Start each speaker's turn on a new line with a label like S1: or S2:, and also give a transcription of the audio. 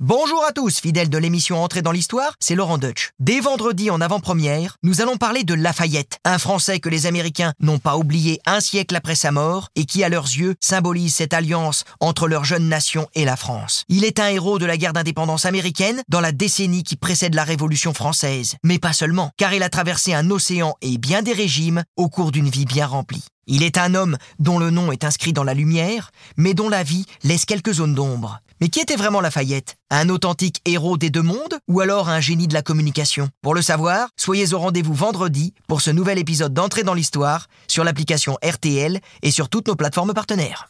S1: Bonjour à tous, fidèles de l'émission Entrée dans l'Histoire, c'est Laurent Deutsch. Dès vendredi en avant-première, nous allons parler de Lafayette, un Français que les Américains n'ont pas oublié un siècle après sa mort et qui, à leurs yeux, symbolise cette alliance entre leur jeune nation et la France. Il est un héros de la guerre d'indépendance américaine dans la décennie qui précède la Révolution française. Mais pas seulement, car il a traversé un océan et bien des régimes au cours d'une vie bien remplie. Il est un homme dont le nom est inscrit dans la lumière, mais dont la vie laisse quelques zones d'ombre. Mais qui était vraiment Lafayette? Un authentique héros des deux mondes ou alors un génie de la communication? Pour le savoir, soyez au rendez-vous vendredi pour ce nouvel épisode d'entrée dans l'histoire sur l'application RTL et sur toutes nos plateformes partenaires.